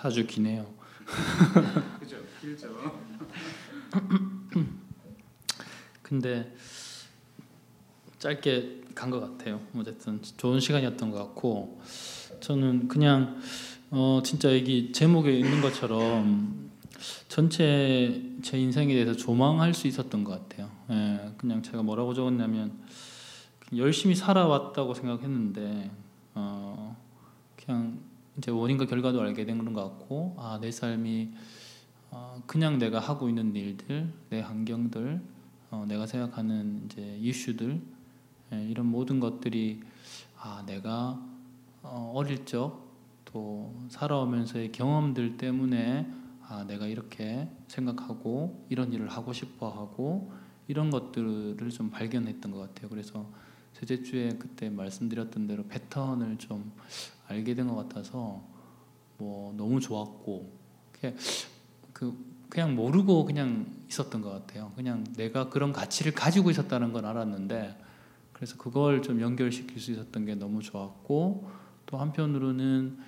사주 기네요. 그죠, 길죠. 근데 짧게 간 것 같아요. 어쨌든 좋은 시간이었던 것 같고 저는 그냥 어 진짜 여기 제목에 있는 것처럼 전체 제 인생에 대해서 조망할 수 있었던 것 같아요. 예, 그냥 제가 뭐라고 적었냐면 열심히 살아왔다고 생각했는데 어 그냥 이제 원인과 결과도 알게 된 그런 것 같고 아 내 삶이 어 그냥 내가 하고 있는 일들, 내 환경들, 어 내가 생각하는 이제 이슈들 예, 이런 모든 것들이 아 내가 어 어릴 적 또 살아오면서의 경험들 때문에 아 내가 이렇게 생각하고 이런 일을 하고 싶어하고 이런 것들을 좀 발견했던 것 같아요. 그래서 셋째 주에 그때 말씀드렸던 대로 패턴을 좀 알게 된 것 같아서 뭐 너무 좋았고 그냥 그 그냥 모르고 그냥 있었던 것 같아요. 그냥 내가 그런 가치를 가지고 있었다는 건 알았는데 그래서 그걸 좀 연결시킬 수 있었던 게 너무 좋았고 또 한편으로는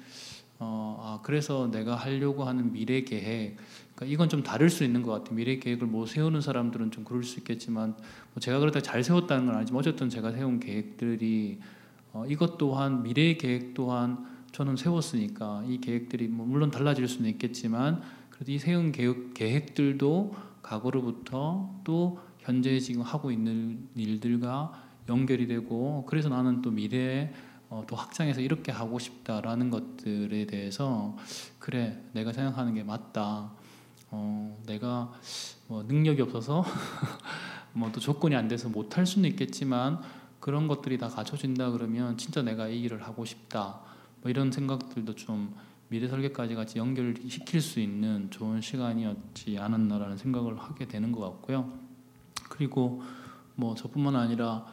어, 아, 그래서 내가 하려고 하는 미래 계획, 그러니까 이건 좀 다를 수 있는 것 같아요. 미래 계획을 뭐 세우는 사람들은 좀 그럴 수 있겠지만, 뭐 제가 그러다 잘 세웠다는 건 아니지만 어쨌든 제가 세운 계획들이 어, 이것 또한 미래 계획 또한 저는 세웠으니까 이 계획들이 뭐 물론 달라질 수는 있겠지만 그래도 이 세운 계획, 계획들도 과거로부터 또 현재 지금 하고 있는 일들과 연결이 되고 그래서 나는 또 미래에 어, 또 확장해서 이렇게 하고 싶다라는 것들에 대해서 그래 내가 생각하는 게 맞다. 어, 내가 뭐 능력이 없어서 뭐 또 조건이 안 돼서 못 할 수는 있겠지만 그런 것들이 다 갖춰진다 그러면 진짜 내가 이 일을 하고 싶다. 뭐 이런 생각들도 좀 미래 설계까지 같이 연결시킬 수 있는 좋은 시간이었지 않았나라는 생각을 하게 되는 것 같고요. 그리고 뭐 저뿐만 아니라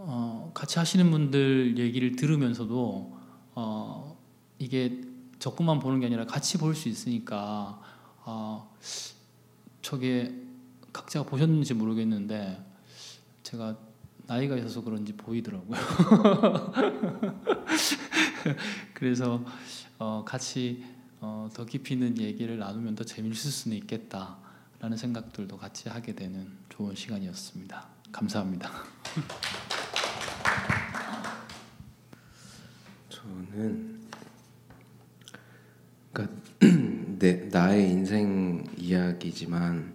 어, 같이 하시는 분들 얘기를 들으면서도 어, 이게 저것만 보는 게 아니라 같이 볼 수 있으니까 어, 저게 각자가 보셨는지 모르겠는데 제가 나이가 있어서 그런지 보이더라고요. 그래서 어, 같이 어, 더 깊이 있는 얘기를 나누면 더 재미있을 수는 있겠다라는 생각들도 같이 하게 되는 좋은 시간이었습니다. 감사합니다. 저는 그러니까 내 나의 인생 이야기지만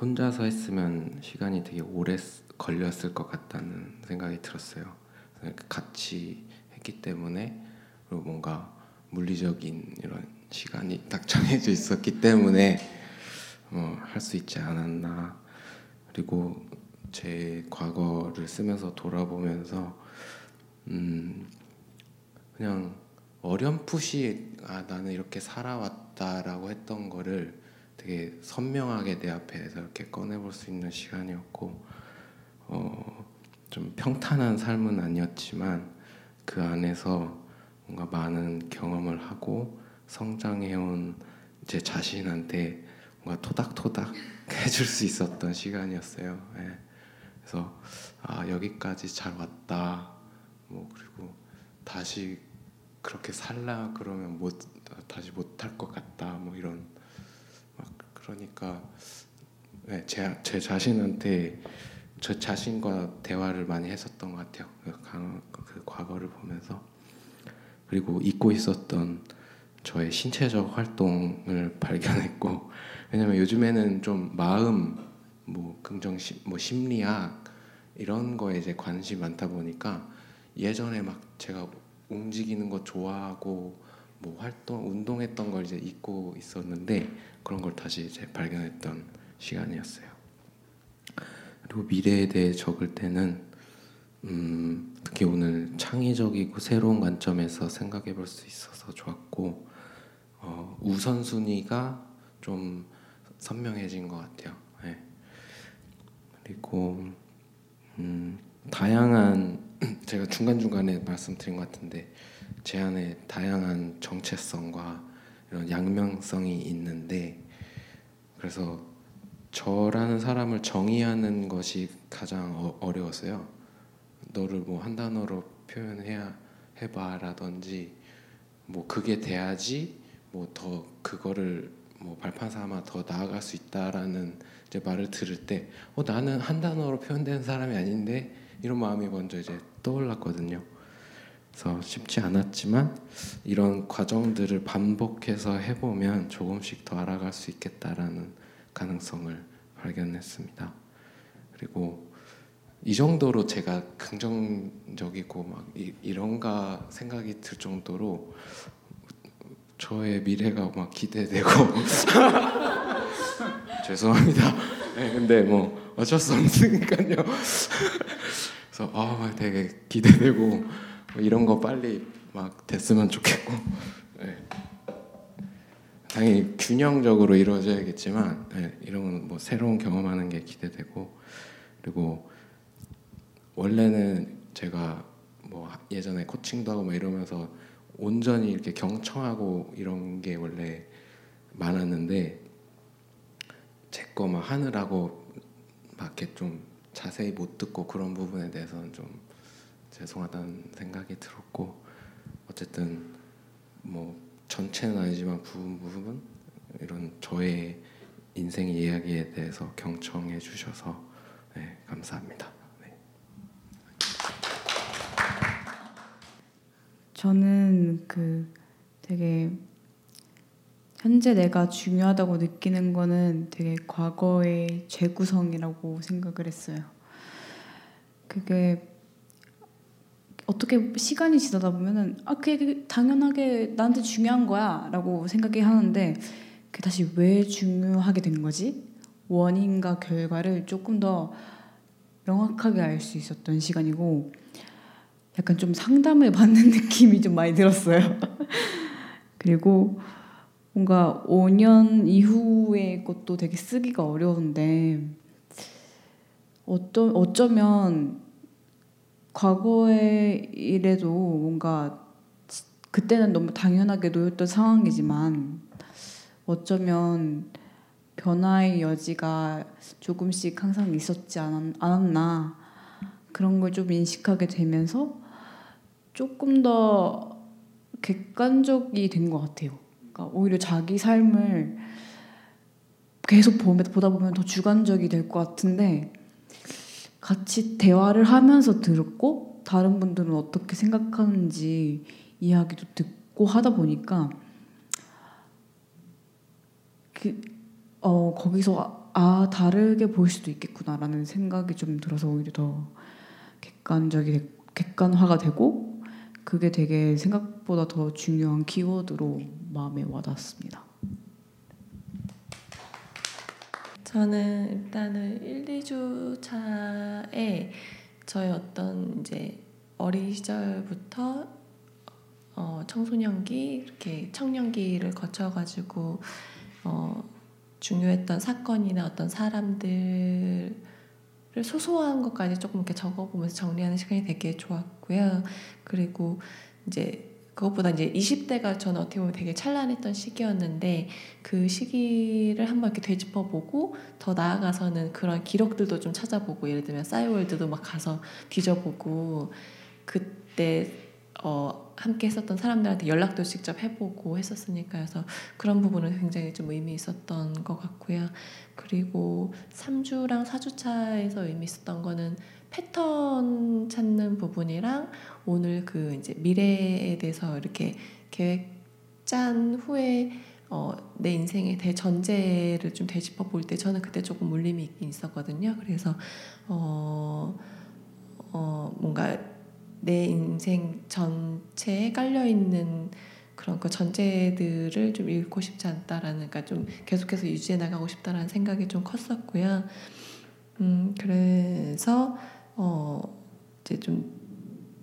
혼자서 했으면 시간이 되게 오래 걸렸을 것 같다는 생각이 들었어요. 같이 했기 때문에 그리고 뭔가 물리적인 이런 시간이 딱 정해져 있었기 때문에 어, 할수 있지 않았나. 그리고 제 과거를 쓰면서 돌아보면서 음, 그냥 어렴풋이 아 나는 이렇게 살아왔다라고 했던 거를 되게 선명하게 내 앞에서 이렇게 꺼내볼 수 있는 시간이었고 어, 좀 평탄한 삶은 아니었지만 그 안에서 뭔가 많은 경험을 하고 성장해온 제 자신한테 뭔가 토닥토닥 해줄 수 있었던 시간이었어요. 예. 그래서 아 여기까지 잘 왔다. 뭐 그리고 다시 그렇게 살라 그러면 못 다시 못할 것 같다 뭐 이런 막 그러니까 네, 제, 제 자신한테 저 자신과 대화를 많이 했었던 것 같아요. 그, 강, 그 과거를 보면서 그리고 잊고 있었던 저의 신체적 활동을 발견했고 왜냐면 요즘에는 좀 마음 뭐 긍정 심, 뭐 심리학 이런 거에 이제 관심이 많다 보니까 예전에 막 제가 움직이는 거 좋아하고 뭐 활동 운동했던 걸 이제 잊고 있었는데 그런 걸 다시 이제 발견했던 시간이었어요. 그리고 미래에 대해 적을 때는 음, 특히 오늘 창의적이고 새로운 관점에서 생각해 볼 수 있어서 좋았고 어, 우선순위가 좀 선명해진 것 같아요. 네. 그리고 음, 다양한 제가 중간 중간에 말씀드린 것 같은데 제 안에 다양한 정체성과 이런 양명성이 있는데 그래서 저라는 사람을 정의하는 것이 가장 어, 려웠어요. 너를 뭐 한 단어로 표현해야 해봐라든지 뭐 그게 돼야지 뭐 더 그거를 뭐 발판 삼아 더 나아갈 수 있다라는 이제 말을 들을 때 어, 나는 한 단어로 표현되는 사람이 아닌데 이런 마음이 먼저 이제 떠올랐거든요. 그래서 쉽지 않았지만 이런 과정들을 반복해서 해보면 조금씩 더 알아갈 수 있겠다라는 가능성을 발견했습니다. 그리고 이 정도로 제가 긍정적이고 막 이, 런가 생각이 들 정도로 저의 미래가 막 기대되고 죄송합니다. 네, 근데 뭐 어쩔 수 없으니까요. 그래서 아 되게 기대되고 뭐 이런 거 빨리 막 됐으면 좋겠고 네. 당연히 균형적으로 이루어져야겠지만 네, 이런 뭐 새로운 경험하는 게 기대되고 그리고 원래는 제가 뭐 예전에 코칭도 하고 막 이러면서 온전히 이렇게 경청하고 이런 게 원래 많았는데 제 거 막 하느라고 막 이렇게 좀 자세히 못 듣고 그런 부분에 대해서는 좀 죄송하다는 생각이 들었고 어쨌든 뭐 전체는 아니지만 부분 부분 이런 저의 인생 이야기에 대해서 경청해 주셔서 네, 감사합니다. 저는 그 되게 현재 내가 중요하다고 느끼는 거는 되게 과거의 재구성이라고 생각을 했어요. 그게 어떻게 시간이 지나다 보면은 아 그게 당연하게 나한테 중요한 거야라고 생각이 하는데 그 다시 왜 중요하게 된 거지 원인과 결과를 조금 더 명확하게 알 수 있었던 시간이고 약간 좀 상담을 받는 느낌이 좀 많이 들었어요. 그리고 뭔가 5년 이후의 것도 되게 쓰기가 어려운데 어쩌, 어쩌면 과거의 일에도 뭔가 그때는 너무 당연하게 놓였던 상황이지만 어쩌면 변화의 여지가 조금씩 항상 있었지 않았나 그런 걸 좀 인식하게 되면서 조금 더 객관적이 된 것 같아요. 그러니까 오히려 자기 삶을 계속 보다 보면 더 주관적이 될 것 같은데 같이 대화를 하면서 들었고 다른 분들은 어떻게 생각하는지 이야기도 듣고 하다 보니까 그, 어, 거기서 아 다르게 볼 수도 있겠구나라는 생각이 좀 들어서 오히려 더 객관적이 객관화가 되고 그게 되게 생각보다 더 중요한 키워드로 마음에 와닿습니다. 저는 일단은 1, 2주 차에 저의 어떤 이제 어린 시절부터 어, 청소년기 이렇게 청년기를 거쳐가지고 어, 중요했던 사건이나 어떤 사람들 소소한 것까지 조금 이렇게 적어보면서 정리하는 시간이 되게 좋았고요. 그리고 이제 그것보다 이제 20대가 저는 어떻게 보면 되게 찬란했던 시기였는데 그 시기를 한번 이렇게 되짚어보고 더 나아가서는 그런 기록들도 좀 찾아보고 예를 들면 싸이월드도 막 가서 뒤져보고 그때 어 함께 했었던 사람들한테 연락도 직접 해보고 했었으니까 그래서 그런 부분은 굉장히 좀 의미 있었던 것 같고요. 그리고 3주랑 4주 차에서 의미 있었던 거는 패턴 찾는 부분이랑 오늘 그 이제 미래에 대해서 이렇게 계획 짠 후에 어, 내 인생의 대전제를 좀 되짚어 볼 때 저는 그때 조금 물림이 있긴 있었거든요. 그래서 어, 어, 뭔가 내 인생 전체에 깔려 있는 그런 그 전제들을 좀 잃고 싶지 않다라는 그러니까 좀 계속해서 유지해 나가고 싶다라는 생각이 좀 컸었고요. 음 그래서 어 이제 좀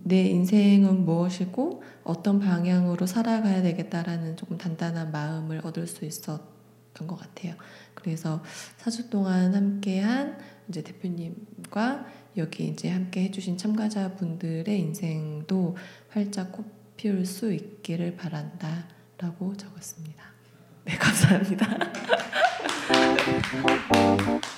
내 인생은 무엇이고 어떤 방향으로 살아가야 되겠다라는 조금 단단한 마음을 얻을 수 있었던 것 같아요. 그래서 사주 동안 함께한 이제 대표님과 여기 이제 함께 해주신 참가자분들의 인생도 활짝 꽃 피울 수 있기를 바란다 라고 적었습니다. 네, 감사합니다.